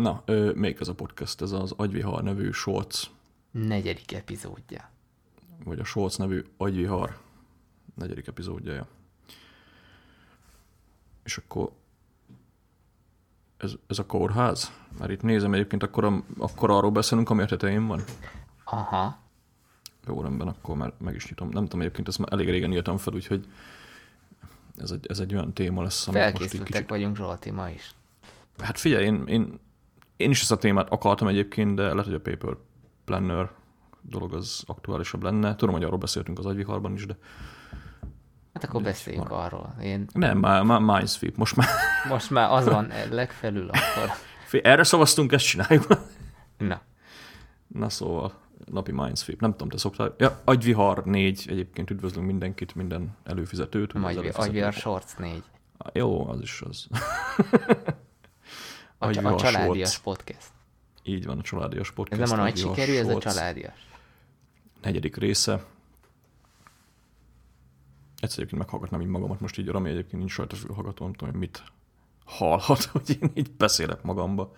Na, ö, még ez a podcast, ez az Agyvihar nevű Shorts, Negyedik epizódja. vagy a Shorts nevű Agyvihar negyedik epizódja. ja. És akkor ez, ez a kórház? Már itt nézem egyébként, akkor, akkor arról beszélünk, ami a tetején van. Aha. Jó, rendben, akkor már meg is nyitom. Nem tudom, egyébként ezt már elég régen írtam fel, úgyhogy ez egy, ez egy olyan téma lesz, amit most Felkészültek kicsit... vagyunk Zsolti ma is. Hát figyelj, én, én, én is ezt a témát akartam egyébként, de lehet, hogy a Paper Planner dolog az aktuálisabb lenne. Tudom, hogy arról beszéltünk az agyviharban is, de Hát akkor beszéljünk van. arról. Én nem, már, már Mindsweep. Most már most már az van legfelül akkor. Erre szavaztunk, ezt csináljuk. Na, Na szóval, napi Mindsweep. Nem tudom, te szoktál. Ja, Agyvihar 4, egyébként üdvözlünk mindenkit, minden előfizetőt. agyvihar Shorts 4. Jó, az is az. A, a Agyvihar családias Shorts. podcast. Így van, a családias Ez podcast. nem a nagy sikerű, ez a családias. negyedik része. Egyszer egyébként meghallgatnám így magamat, most így Rami egyébként nincs rajta fülhallgató, nem tudom, hogy mit hallhat, hogy én így beszélek magamba.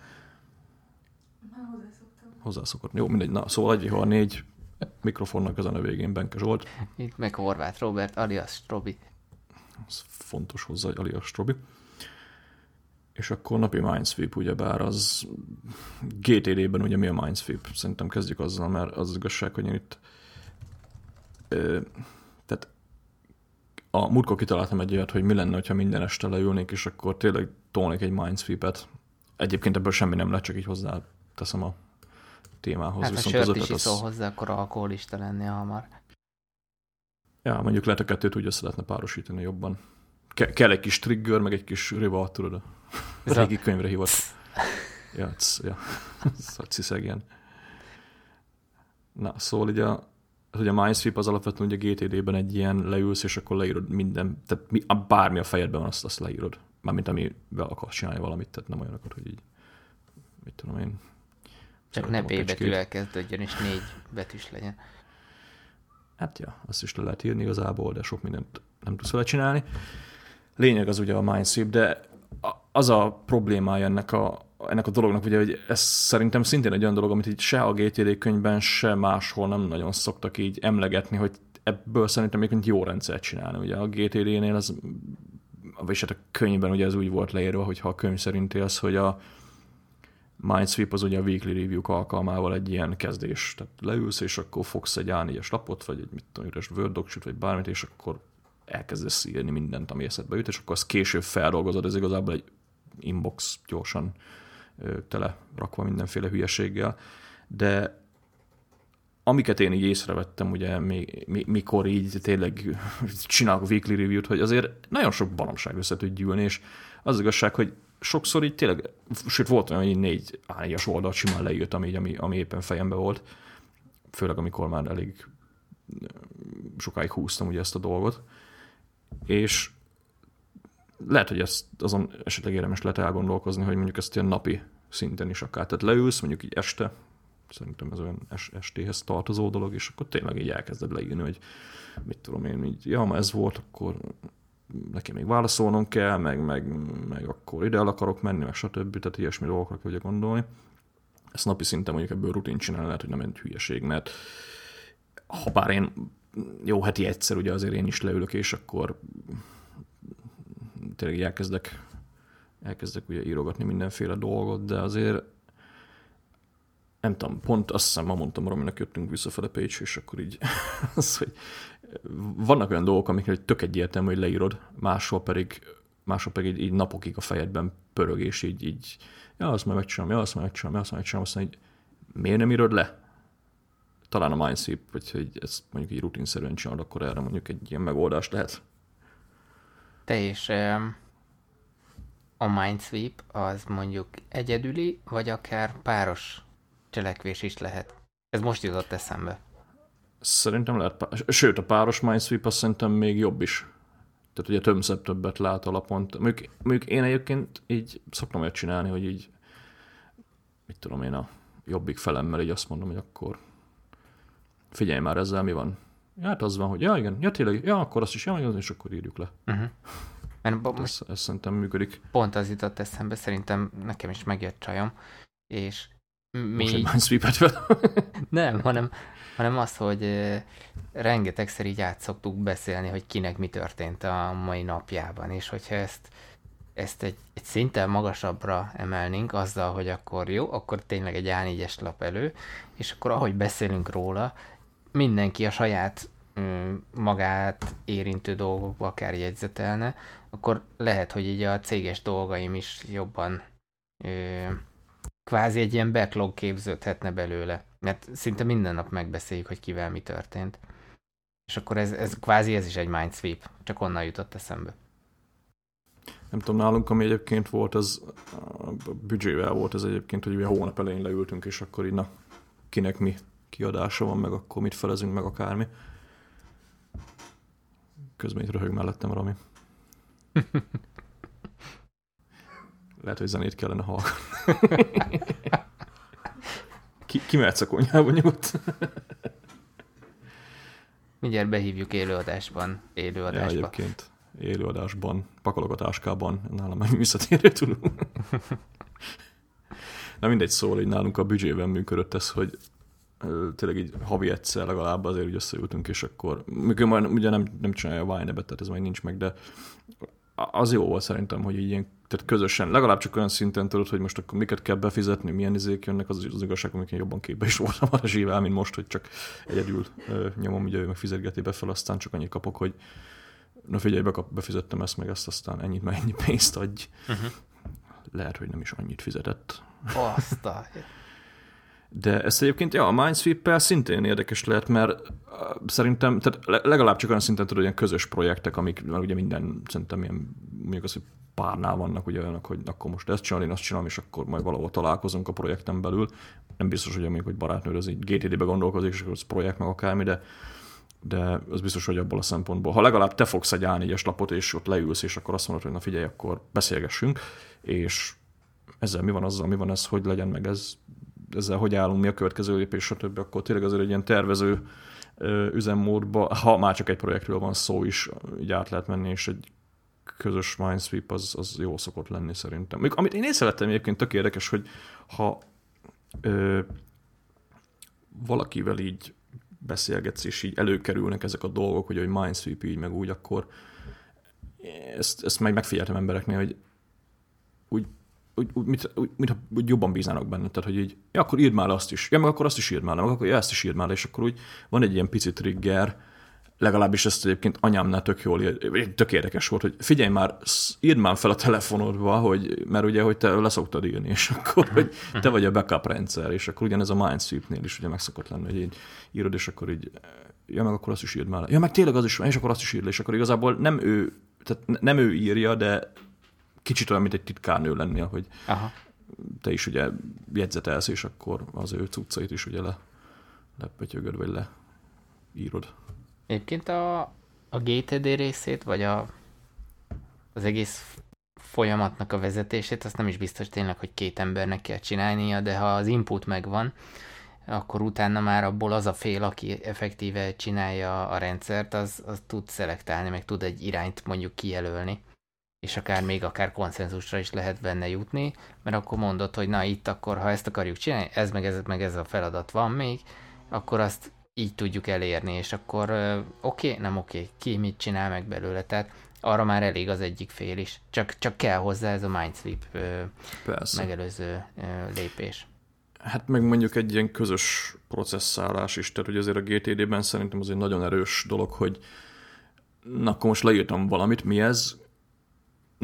Hozzászokott. Jó, mindegy. Na, szóval egy ha négy mikrofonnak ezen a végén Benke Zsolt. Itt meg Horváth Robert alias Strobi. Ez fontos hozzá, hogy alias Strobi. És akkor napi Mindsweep, ugyebár az GTD-ben ugye mi a Mindsweep? Szerintem kezdjük azzal, mert az, az igazság, hogy én itt ö, tehát a múltkor kitaláltam egy olyat, hogy mi lenne, ha minden este leülnék, és akkor tényleg tolnék egy Mindsweep-et. Egyébként ebből semmi nem lett, csak így hozzá teszem a témához. Hát Viszont az sört is iszol az, hozzá, akkor alkoholista lennél hamar. ja, mondjuk lehet a kettőt úgy össze lehetne párosítani jobban. Ke- kell egy kis trigger, meg egy kis rival, tudod, a Ez régi könyvre hívott. Ja, cs, ja. Ciszeg ilyen. Na, szóval ugye a, hát ugye a Mindsweep az alapvetően ugye GTD-ben egy ilyen leülsz, és akkor leírod minden, tehát mi, a, bármi a fejedben van, azt, azt leírod. Mármint amivel akarsz csinálni valamit, tehát nem olyanokat, hogy így, mit tudom én. Csak ne B betűvel kezdődjön, és négy betűs legyen. Hát ja, azt is le lehet írni igazából, de sok mindent nem tudsz vele csinálni. Lényeg az ugye a Mindsweep, de a- az a problémája ennek a, ennek a dolognak, ugye, hogy ez szerintem szintén egy olyan dolog, amit így se a GTD könyvben, se máshol nem nagyon szoktak így emlegetni, hogy ebből szerintem még jó rendszert csinálni. Ugye a GTD-nél az, vagyis hát a könyvben ugye ez úgy volt leírva, hogy ha a könyv szerint élsz, hogy a Mindsweep az ugye a weekly review alkalmával egy ilyen kezdés. Tehát leülsz, és akkor fogsz egy A4-es lapot, vagy egy mit tudom, üres Word document, vagy bármit, és akkor elkezdesz írni mindent, ami eszedbe jut, és akkor azt később feldolgozod, ez igazából egy inbox gyorsan tele rakva mindenféle hülyeséggel. De amiket én így észrevettem, ugye, mi, mi, mikor így tényleg csinálok weekly review-t, hogy azért nagyon sok baromság össze tud gyűlni, és az igazság, hogy sokszor így tényleg, sőt volt olyan, hogy így négy A4-as oldalt simán leírtam így, ami, ami éppen fejembe volt, főleg amikor már elég sokáig húztam ugye ezt a dolgot, és lehet, hogy ezt azon esetleg érdemes lehet elgondolkozni, hogy mondjuk ezt ilyen napi szinten is akár. Tehát leülsz mondjuk így este, szerintem ez olyan es- estéhez tartozó dolog, és akkor tényleg így elkezded leírni, hogy mit tudom én, így, ja, ma ez volt, akkor neki még válaszolnom kell, meg, meg, meg akkor ide el akarok menni, meg stb. Tehát ilyesmi dolgokra kell gondolni. Ezt napi szinten mondjuk ebből rutin csinálni lehet, hogy nem egy hülyeség, mert ha bár én jó heti egyszer ugye azért én is leülök, és akkor tényleg elkezdek, elkezdek ugye írogatni mindenféle dolgot, de azért nem tudom, pont azt hiszem, ma mondtam Rominak jöttünk visszafele Pécs, és akkor így az, hogy vannak olyan dolgok, amikre tök egyértelmű, hogy leírod, máshol pedig, máshol pedig így, így napokig a fejedben pörög, és így, így ja, azt majd megcsinálom, ja, azt majd megcsinálom, ja, azt majd megcsinálom, aztán így, miért nem írod le? Talán a vagy hogy ezt mondjuk így rutinszerűen csinálod, akkor erre mondjuk egy ilyen megoldás lehet. Te és um, a Mindsweep az mondjuk egyedüli, vagy akár páros cselekvés is lehet. Ez most jutott eszembe. Szerintem lehet, pá- sőt, a páros Mindsweep azt szerintem még jobb is. Tehát ugye többszebb többet lát alapont. Mondjuk, mondjuk én egyébként így szoktam olyat csinálni, hogy így, mit tudom én, a jobbik felemmel így azt mondom, hogy akkor figyelj már ezzel, mi van. Ja, hát az van, hogy ja, igen, ja, tényleg, ja, akkor azt is, ja, igen, és akkor írjuk le. Uh-huh. Mert bo- most Ez, ez szerintem működik. pont az jutott eszembe, szerintem nekem is megjött csajom, és mi... Most egy Minesweeper Nem, hanem, hanem az, hogy rengetegszer így át szoktuk beszélni, hogy kinek mi történt a mai napjában, és hogyha ezt, ezt egy, egy szinten magasabbra emelnénk azzal, hogy akkor jó, akkor tényleg egy A4-es lap elő, és akkor ahogy beszélünk róla, mindenki a saját magát érintő dolgokba akár jegyzetelne, akkor lehet, hogy így a céges dolgaim is jobban ö, kvázi egy ilyen backlog képződhetne belőle. Mert szinte minden nap megbeszéljük, hogy kivel mi történt. És akkor ez, ez kvázi ez is egy mindsweep, csak onnan jutott eszembe. Nem tudom, nálunk ami egyébként volt, az a büdzsével volt ez egyébként, hogy ugye hónap elején leültünk, és akkor így na, kinek mi kiadása van, meg akkor mit felezünk, meg akármi. Közben itt röhög mellettem Rami. Lehet, hogy zenét kellene hallgatni. ki, ki mehetsz a konyhába nyugodt? Mindjárt behívjuk élőadásban. Élőadásban. Ja, egyébként élőadásban, pakolok a táskában, nálam meg visszatérő tudunk. Na mindegy, szóval így nálunk a büdzsében működött ez, hogy tényleg így havi egyszer legalább azért úgy összeültünk, és akkor, mikor majd ugye nem, nem csinálja a wine tehát ez majd nincs meg, de az jó volt szerintem, hogy így ilyen, tehát közösen, legalább csak olyan szinten tudod, hogy most akkor miket kell befizetni, milyen izék jönnek, az az igazság, amikor jobban képbe is voltam a zsível, mint most, hogy csak egyedül ö, nyomom, ugye ő meg fizetgeti be fel, aztán csak annyit kapok, hogy na figyelj, bekap, befizettem ezt meg ezt, aztán ennyit, meg ennyi pénzt adj. Uh-huh. Lehet, hogy nem is annyit fizetett. Azt a... De ezt egyébként, ja, a Minesweep-el szintén érdekes lehet, mert szerintem, tehát legalább csak olyan szinten tudod, ilyen közös projektek, amik mert ugye minden, szerintem ilyen, mondjuk az, hogy párnál vannak ugye olyanok, hogy akkor most ezt csinálom, én azt csinálom, és akkor majd valahol találkozunk a projekten belül. Nem biztos, hogy mondjuk, hogy barátnő az így GTD-be gondolkozik, és akkor az projekt meg akármi, de de az biztos, hogy abból a szempontból. Ha legalább te fogsz egy A4-es lapot, és ott leülsz, és akkor azt mondod, hogy na figyelj, akkor beszélgessünk, és ezzel mi van azzal, mi van ez, hogy legyen meg ez ezzel hogy állunk, mi a következő lépés, stb., akkor tényleg azért egy ilyen tervező üzemmódba, ha már csak egy projektről van szó is, így át lehet menni, és egy közös Minesweep az, az jó szokott lenni szerintem. Még, amit én észrevettem egyébként tök érdekes, hogy ha ö, valakivel így beszélgetsz, és így előkerülnek ezek a dolgok, hogy, hogy Minesweep így, meg úgy, akkor ezt, ezt meg megfigyeltem embereknél, hogy úgy úgy, úgy, mit, úgy, mit, úgy jobban bíznának benne, tehát hogy így, ja, akkor írd már azt is, ja, meg akkor azt is írd már, meg akkor ja, ezt is írd már, és akkor úgy van egy ilyen pici trigger, legalábbis ezt egyébként anyámnál tök jól, tök érdekes volt, hogy figyelj már, írd már fel a telefonodba, hogy, mert ugye, hogy te leszoktad írni, és akkor, hogy te vagy a backup rendszer, és akkor ugyanez a Minesweep-nél is ugye meg szokott lenni, hogy így írod, és akkor így, ja, meg akkor azt is írd már. Ja, meg tényleg az is van, és akkor azt is írd, és akkor igazából nem ő, tehát nem ő írja, de kicsit olyan, mint egy titkárnő lennél, hogy Aha. te is ugye jegyzetelsz, és akkor az ő cuccait is ugye le, lepötyögöd, vagy le írod. Egyébként a, a GTD részét, vagy a, az egész folyamatnak a vezetését, azt nem is biztos tényleg, hogy két embernek kell csinálnia, de ha az input megvan, akkor utána már abból az a fél, aki effektíve csinálja a rendszert, az, az tud szelektálni, meg tud egy irányt mondjuk kijelölni és akár még akár konszenzusra is lehet benne jutni, mert akkor mondod, hogy na itt akkor, ha ezt akarjuk csinálni, ez meg ez, meg ez a feladat van még, akkor azt így tudjuk elérni, és akkor oké, okay, nem oké, okay, ki mit csinál meg belőle, tehát arra már elég az egyik fél is. Csak, csak kell hozzá ez a Mindsweep Persze. megelőző lépés. Hát meg mondjuk egy ilyen közös processzálás is, tehát hogy azért a GTD-ben szerintem az egy nagyon erős dolog, hogy na akkor most leírtam valamit, mi ez,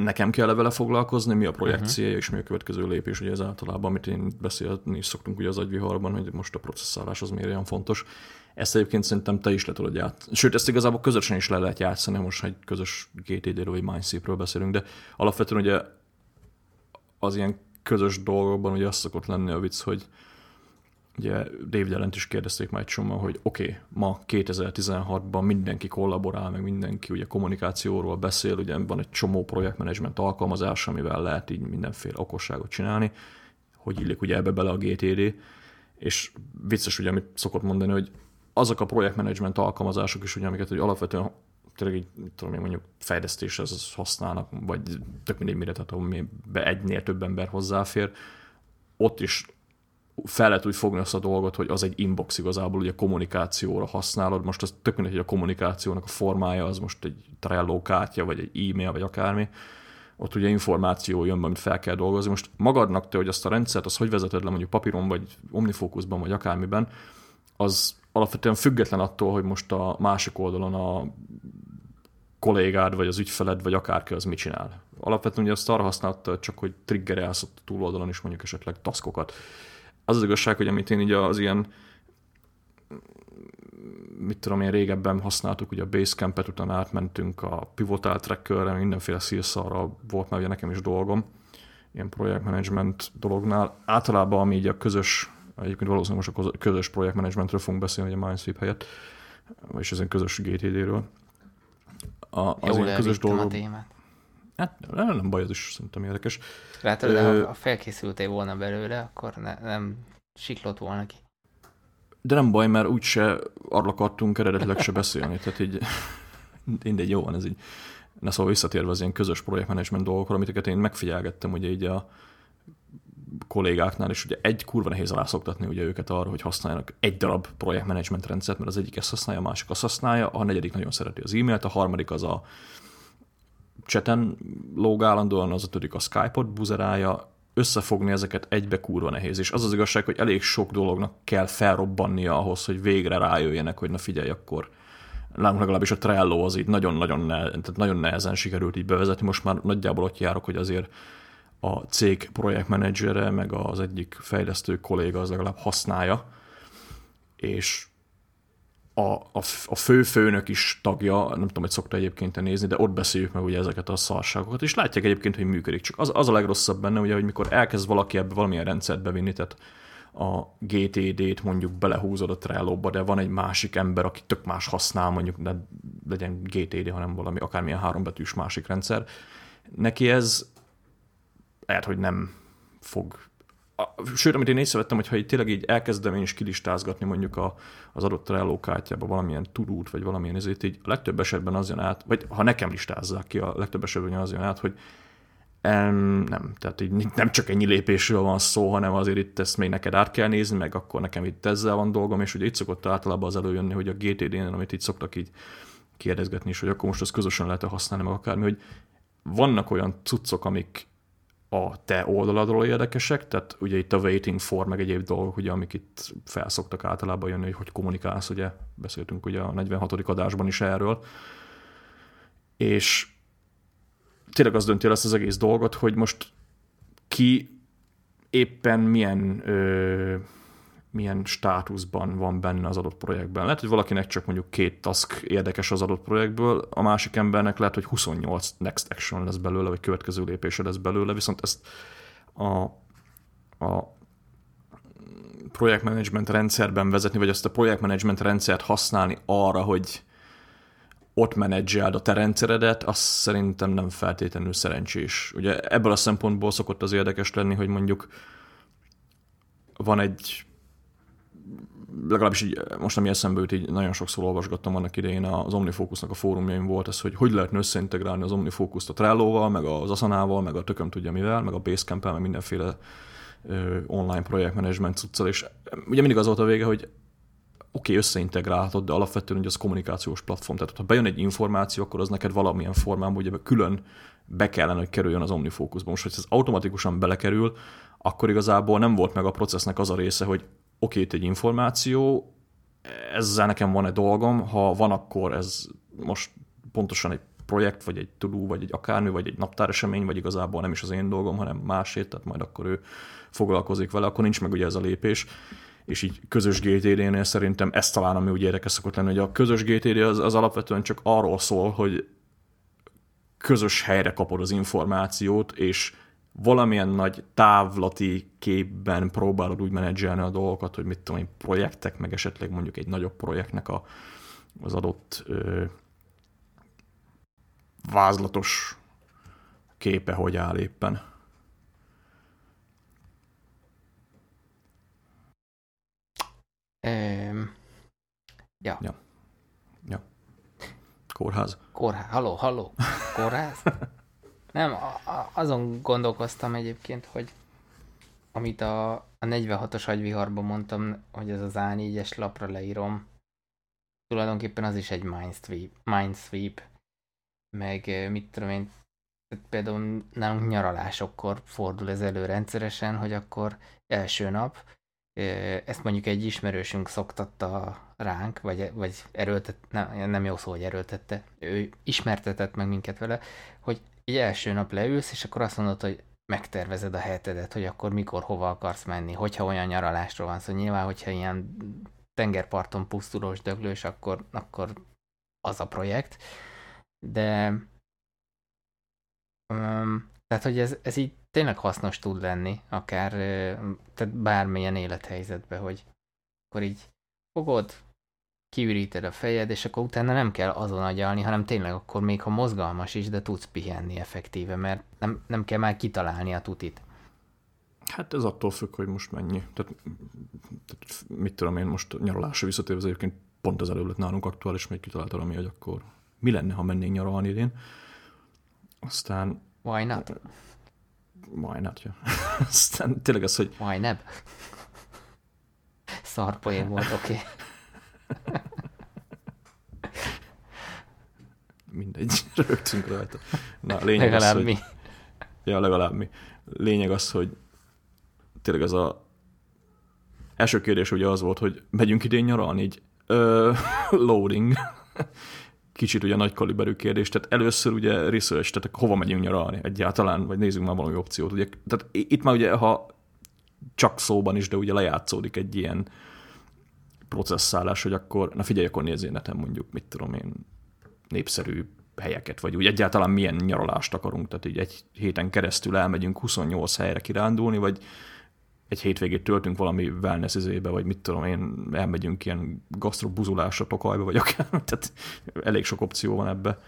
nekem kell vele foglalkozni, mi a projekt uh-huh. célja, és mi a következő lépés, ugye ez általában, amit én beszélni is szoktunk ugye az agyviharban, hogy most a processzálás az miért olyan fontos. Ezt egyébként szerintem te is le tudod játszani. Sőt, ezt igazából közösen is le lehet játszani, most egy közös GTD-ről vagy Mindseep-ről beszélünk, de alapvetően ugye az ilyen közös dolgokban ugye az szokott lenni a vicc, hogy ugye David Ellent is kérdezték már egy csomó, hogy oké, okay, ma 2016-ban mindenki kollaborál, meg mindenki ugye kommunikációról beszél, ugye van egy csomó projektmenedzsment alkalmazás, amivel lehet így mindenféle okosságot csinálni, hogy illik ugye ebbe bele a GTD, és vicces ugye, amit szokott mondani, hogy azok a projektmenedzsment alkalmazások is, ugye, amiket hogy alapvetően tényleg így, tudom én mondjuk fejlesztéshez használnak, vagy tök mindegy mire, tehát be egynél több ember hozzáfér, ott is fel lehet úgy fogni azt a dolgot, hogy az egy inbox igazából, ugye kommunikációra használod. Most az tök mindegy, hogy a kommunikációnak a formája az most egy Trello kártya, vagy egy e-mail, vagy akármi. Ott ugye információ jön, amit fel kell dolgozni. Most magadnak te, hogy azt a rendszert, az hogy vezeted le mondjuk papíron, vagy omnifókuszban, vagy akármiben, az alapvetően független attól, hogy most a másik oldalon a kollégád, vagy az ügyfeled, vagy akárki az mit csinál. Alapvetően ugye azt arra használta, csak hogy triggerelsz a túloldalon is mondjuk esetleg taskokat. Az az igazság, hogy amit én így az ilyen mit tudom én, régebben használtuk, ugye a Basecamp-et, utána átmentünk a Pivotal Trackerre, mindenféle szírszarra volt már ugye nekem is dolgom, ilyen projektmanagement dolognál. Általában, ami így a közös, egyébként valószínűleg most a közös projektmanagementről fogunk beszélni, hogy a Mindsweep helyett, és ezen közös GTD-ről. A, az Jól ilyen közös dolgok. a témát. Hát nem, nem baj, ez is szerintem érdekes. Látod, de ha felkészültél volna belőle, akkor ne, nem siklott volna ki. De nem baj, mert úgyse arra akartunk eredetileg se beszélni, tehát így mindegy, jó van ez így. Na szóval visszatérve az ilyen közös projektmenedzsment dolgokra, amit én megfigyelgettem, ugye így a kollégáknál, és ugye egy kurva nehéz rászoktatni ugye őket arra, hogy használjanak egy darab projektmenedzsment rendszert, mert az egyik ezt használja, a másik azt használja, a negyedik nagyon szereti az e-mailt, a harmadik az a cseten lóg állandóan, az ötödik a Skype-ot buzerálja, összefogni ezeket egybe kurva nehéz. És az az igazság, hogy elég sok dolognak kell felrobbannia ahhoz, hogy végre rájöjjenek, hogy na figyelj, akkor nálunk legalábbis a Trello az így nagyon-nagyon ne, tehát nagyon nehezen sikerült így bevezetni. Most már nagyjából ott járok, hogy azért a cég projektmenedzsere, meg az egyik fejlesztő kolléga az legalább használja, és a, a, a fő főnök is tagja, nem tudom, hogy szokta egyébként nézni, de ott beszéljük meg ugye ezeket a szarságokat, és látják egyébként, hogy működik. Csak az, az a legrosszabb benne, ugye, hogy mikor elkezd valaki ebbe valamilyen rendszert bevinni, tehát a GTD-t mondjuk belehúzod a trello de van egy másik ember, aki tök más használ, mondjuk ne legyen GTD, hanem valami akármilyen hárombetűs másik rendszer. Neki ez lehet, hogy nem fog sőt, amit én észrevettem, hogy ha így tényleg így elkezdem én is kilistázgatni mondjuk a, az adott Trello kártyába valamilyen tudút, vagy valamilyen ezért, így a legtöbb esetben az jön át, vagy ha nekem listázzák ki, a legtöbb esetben az jön át, hogy em, nem, tehát így nem csak ennyi lépésről van szó, hanem azért itt ezt még neked át kell nézni, meg akkor nekem itt ezzel van dolgom, és ugye itt szokott általában az előjönni, hogy a GTD-nél, amit itt szoktak így kérdezgetni is, hogy akkor most azt közösen lehet használni, meg akármi, hogy vannak olyan cuccok, amik a te oldaladról érdekesek, tehát ugye itt a waiting for, meg egyéb dolgok, ugye, amik itt felszoktak általában jönni, hogy hogy kommunikálsz, ugye beszéltünk ugye a 46. adásban is erről, és tényleg az dönti el ezt az egész dolgot, hogy most ki éppen milyen ö, milyen státuszban van benne az adott projektben. Lehet, hogy valakinek csak mondjuk két task érdekes az adott projektből, a másik embernek lehet, hogy 28 next action lesz belőle, vagy következő lépése lesz belőle, viszont ezt a, a projektmenedzsment rendszerben vezetni, vagy ezt a projektmenedzsment rendszert használni arra, hogy ott menedzseld a te rendszeredet, az szerintem nem feltétlenül szerencsés. Ugye ebből a szempontból szokott az érdekes lenni, hogy mondjuk van egy legalábbis így, most ami eszembe jut, így nagyon sokszor olvasgattam annak idején az Omnifocusnak a fórumjaim volt ez, hogy hogy lehetne összeintegrálni az Omnifocus-t a Trello-val, meg az Asana-val, meg a tököm tudja mivel, meg a basecamp meg mindenféle online projektmenedzsment cuccal, és ugye mindig az volt a vége, hogy oké, okay, összeintegrálhatod, de alapvetően ugye az kommunikációs platform. Tehát ha bejön egy információ, akkor az neked valamilyen formában ugye külön be kellene, hogy kerüljön az Omnifocusba. Most, hogy ez automatikusan belekerül, akkor igazából nem volt meg a processnek az a része, hogy oké, itt egy információ, ezzel nekem van egy dolgom, ha van, akkor ez most pontosan egy projekt, vagy egy tudó, vagy egy akármi, vagy egy naptáresemény, vagy igazából nem is az én dolgom, hanem másét, tehát majd akkor ő foglalkozik vele, akkor nincs meg ugye ez a lépés. És így közös GTD-nél szerintem ez talán, ami úgy érdekes szokott lenni, hogy a közös GTD az, az alapvetően csak arról szól, hogy közös helyre kapod az információt, és valamilyen nagy távlati képben próbálod úgy menedzselni a dolgokat, hogy mit tudom én, projektek, meg esetleg mondjuk egy nagyobb projektnek a, az adott ö, vázlatos képe hogy áll éppen. Um, ja. ja. Ja. Kórház. Kórház. Halló, halló. Kórház? Nem, azon gondolkoztam egyébként, hogy amit a, a 46-os agyviharban mondtam, hogy ez az A4-es lapra leírom, tulajdonképpen az is egy mindsweep, mindsweep meg mit tudom én, például nálunk nyaralásokkor fordul ez elő rendszeresen, hogy akkor első nap ezt mondjuk egy ismerősünk szoktatta ránk, vagy, vagy erőltet, nem, nem jó szó, hogy erőltette, ő ismertetett meg minket vele, hogy egy első nap leülsz, és akkor azt mondod, hogy megtervezed a hetedet, hogy akkor mikor, hova akarsz menni, hogyha olyan nyaralásról van szó. Szóval nyilván, hogyha ilyen tengerparton pusztulós, döglős, akkor, akkor az a projekt. De um, tehát, hogy ez, ez így tényleg hasznos tud lenni, akár tehát bármilyen élethelyzetben, hogy akkor így fogod, kiüríted a fejed, és akkor utána nem kell azon agyalni, hanem tényleg akkor még ha mozgalmas is, de tudsz pihenni effektíve, mert nem, nem kell már kitalálni a tutit. Hát ez attól függ, hogy most mennyi. Tehát, tehát mit tudom én most nyaralásra visszatérve, egyébként pont az előbb lett nálunk aktuális, még kitaláltam, ami, hogy akkor mi lenne, ha mennénk nyaralni idén. Aztán... Why not? Why not, ja. Aztán tényleg az, hogy... Why not? Szar poén volt, oké. Okay. Mindegy, rögtünk rajta. Na, lényeg legalább az, mi. Hogy... Ja, legalább mi. Lényeg az, hogy tényleg az a első kérdés ugye az volt, hogy megyünk idén nyaralni, így ö, loading. Kicsit ugye nagy kaliberű kérdés, tehát először ugye research, tehát hova megyünk nyaralni egyáltalán, vagy nézzünk már valami opciót. Ugye, tehát itt már ugye, ha csak szóban is, de ugye lejátszódik egy ilyen processzálás, hogy akkor, na figyelj, akkor nézzél neten mondjuk, mit tudom én, népszerű helyeket, vagy úgy egyáltalán milyen nyaralást akarunk, tehát így egy héten keresztül elmegyünk 28 helyre kirándulni, vagy egy hétvégét töltünk valami wellness izébe, vagy mit tudom én, elmegyünk ilyen gasztrobuzulásra Tokajba, vagy akár, tehát elég sok opció van ebbe.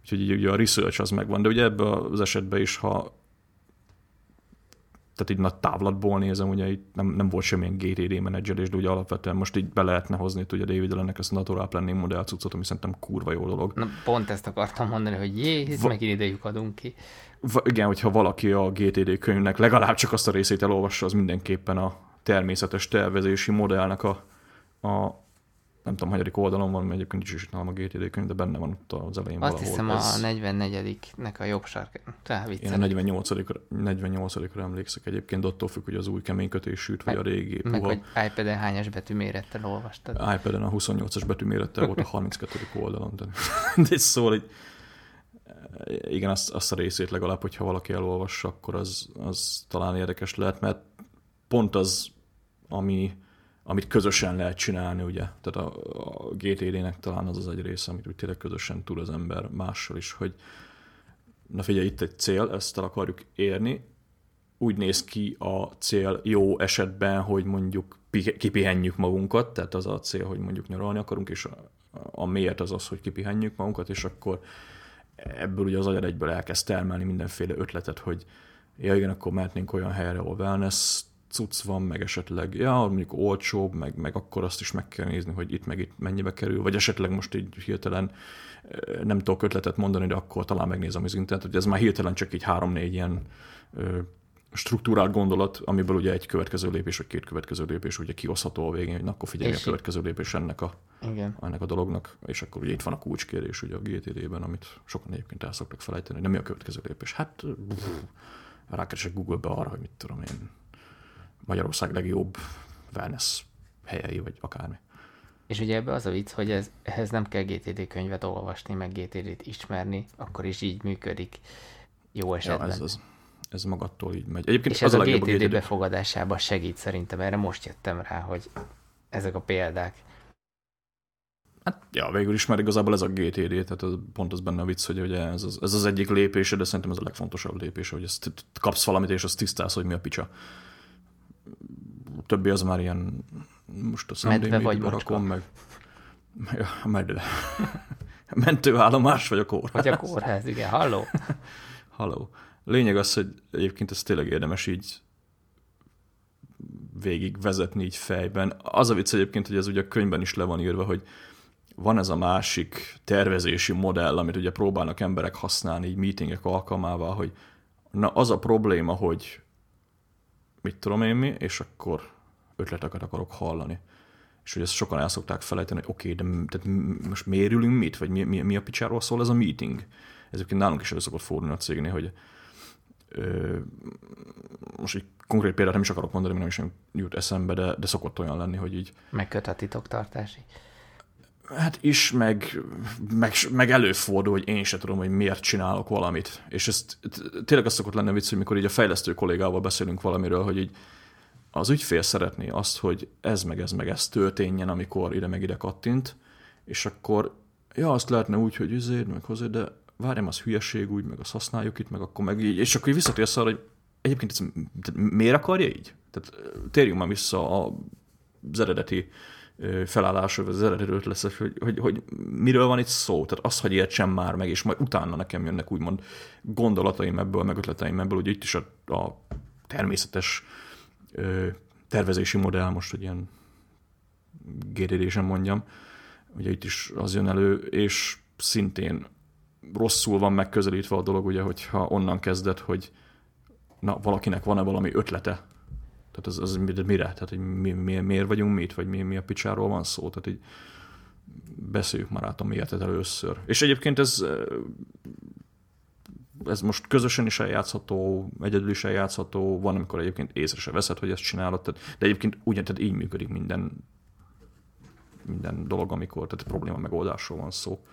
Úgyhogy így ugye a research az megvan, de ugye ebbe az esetben is, ha tehát így nagy távlatból nézem, ugye itt nem, nem volt semmilyen GTD menedzselés, de ugye alapvetően most így be lehetne hozni ugye David Ellennek ezt a natural planning modell cuccot, ami szerintem kurva jó dolog. Na, pont ezt akartam mondani, hogy jé, Va- megint idejük adunk ki. Va- igen, hogyha valaki a GTD könyvnek legalább csak azt a részét elolvassa, az mindenképpen a természetes tervezési modellnek a, a nem tudom, hanyadik oldalon van, mert egyébként nincs is nálam a GTD könyv, de benne van ott az elején Azt valahol. hiszem Ez... a 44-nek a jobb sark. Én a 48 48 emlékszek egyébként, attól függ, hogy az új keménykötésűt, vagy a régi Meg puha. hogy iPad-en hányas betűmérettel olvastad. iPad-en a 28-as betűmérettel volt a 32. oldalon. De, de szól, hogy igen, azt, azt a részét legalább, hogyha valaki elolvassa, akkor az, az talán érdekes lehet, mert pont az, ami amit közösen lehet csinálni, ugye. Tehát a, a GTD-nek talán az az egy része, amit úgy tényleg közösen tud az ember mással is, hogy na figyelj, itt egy cél, ezt el akarjuk érni, úgy néz ki a cél jó esetben, hogy mondjuk kipihenjük magunkat, tehát az a cél, hogy mondjuk nyaralni akarunk, és a, a miért az az, hogy kipihenjük magunkat, és akkor ebből ugye az agyad egyből elkezd termelni mindenféle ötletet, hogy ja igen, akkor mehetnénk olyan helyre, ahol wellness cucc van, meg esetleg, ja, mondjuk olcsóbb, meg, meg akkor azt is meg kell nézni, hogy itt meg itt mennyibe kerül, vagy esetleg most így hirtelen nem tudok ötletet mondani, de akkor talán megnézem az internetet, hogy ez már hirtelen csak így három-négy ilyen struktúrált gondolat, amiből ugye egy következő lépés, vagy két következő lépés ugye kihozható a végén, hogy na, akkor figyelj, a következő lépés ennek a, Igen. ennek a dolognak, és akkor ugye itt van a kulcskérdés ugye a GTD-ben, amit sokan egyébként el szoktak felejteni, de mi a következő lépés? Hát rákeresek Google-be arra, hogy mit tudom én, Magyarország legjobb wellness helyei, vagy akármi. És ugye ebbe az a vicc, hogy ez, ehhez nem kell GTD könyvet olvasni, meg GTD-t ismerni, akkor is így működik jó esetben. Ja, ez, az, ez magattól így megy. Egyébként és az ez a, a GTD, GTD befogadásában segít szerintem, erre most jöttem rá, hogy ezek a példák. Hát, ja, végül is már igazából ez a GTD, tehát az, pont az benne a vicc, hogy ugye ez az, ez az egyik lépése, de szerintem ez a legfontosabb lépése, hogy ezt kapsz valamit, és azt tisztálsz, hogy mi a picsa többi az már ilyen, most a Medve vagy rakom, meg, meg a medve. Mentőállomás vagy a kórház. Vagy a kórház, igen, halló. halló. Lényeg az, hogy egyébként ez tényleg érdemes így végig vezetni így fejben. Az a vicc egyébként, hogy ez ugye a könyvben is le van írva, hogy van ez a másik tervezési modell, amit ugye próbálnak emberek használni így meetingek alkalmával, hogy na az a probléma, hogy mit tudom én mi, és akkor ötleteket akarok hallani. És hogy ezt sokan el szokták felejteni, hogy oké, okay, de tehát most mérülünk mit, vagy mi, mi, mi a picsáról szól ez a meeting. Ezeket nálunk is elő szokott fordulni a cégnél, hogy ö, most egy konkrét példát nem is akarok mondani, mert nem is jut eszembe, de, de szokott olyan lenni, hogy így... Megköt a titoktartási. Hát is, meg, meg, meg előfordul, hogy én se tudom, hogy miért csinálok valamit. És ez tényleg az szokott lenni vicc, hogy mikor így a fejlesztő kollégával beszélünk valamiről, hogy így az ügyfél szeretné azt, hogy ez meg ez meg ez történjen, amikor ide meg ide kattint, és akkor ja, azt lehetne úgy, hogy üzéd, meg hozzá, de várjam, az hülyeség úgy, meg azt használjuk itt, meg akkor meg így, és akkor visszatérsz arra, hogy egyébként ez, miért akarja így? Tehát térjünk már vissza az eredeti felállásra, vagy az eredeti lesz, hogy, hogy, hogy, miről van itt szó. Tehát azt, hogy értsem már meg, és majd utána nekem jönnek úgymond gondolataim ebből, meg ötleteim ebből, hogy itt is a, a természetes ö, tervezési modell, most, hogy ilyen gdd mondjam, ugye itt is az jön elő, és szintén rosszul van megközelítve a dolog, ugye, hogyha onnan kezdett, hogy na, valakinek van-e valami ötlete, tehát az, az mire? Tehát, hogy mi, mi, miért vagyunk mi vagy mi, mi a picsáról van szó? Tehát így beszéljük már át a miértet először. És egyébként ez ez most közösen is eljátszható, egyedül is eljátszható, van, amikor egyébként észre se veszed, hogy ezt csinálod, tehát, de egyébként ugyan, tehát így működik minden, minden dolog, amikor tehát probléma megoldásról van szó.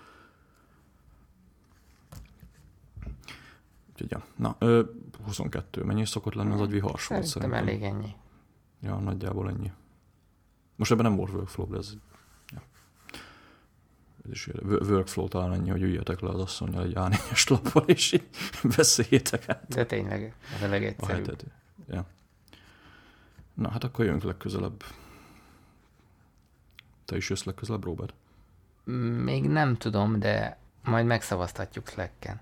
Úgyhogy, ja. Na, ö, 22. Mennyi szokott lenni az agy vihars volt szerintem? elég ennyi. Ja, nagyjából ennyi. Most ebben nem volt workflow, de ez, is workflow talán annyi, hogy üljetek le az asszonyjal egy A4-es lapon, és így beszéljétek át. De tényleg, ez a legegyszerűbb. Ja. Na, hát akkor jönk legközelebb. Te is jössz legközelebb, Robert? Még nem tudom, de majd megszavaztatjuk Slack-en.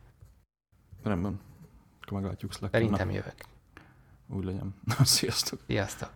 Rendben. Akkor meglátjuk Slack-en. Szerintem jövök. Úgy legyen. Sziasztok. Sziasztok.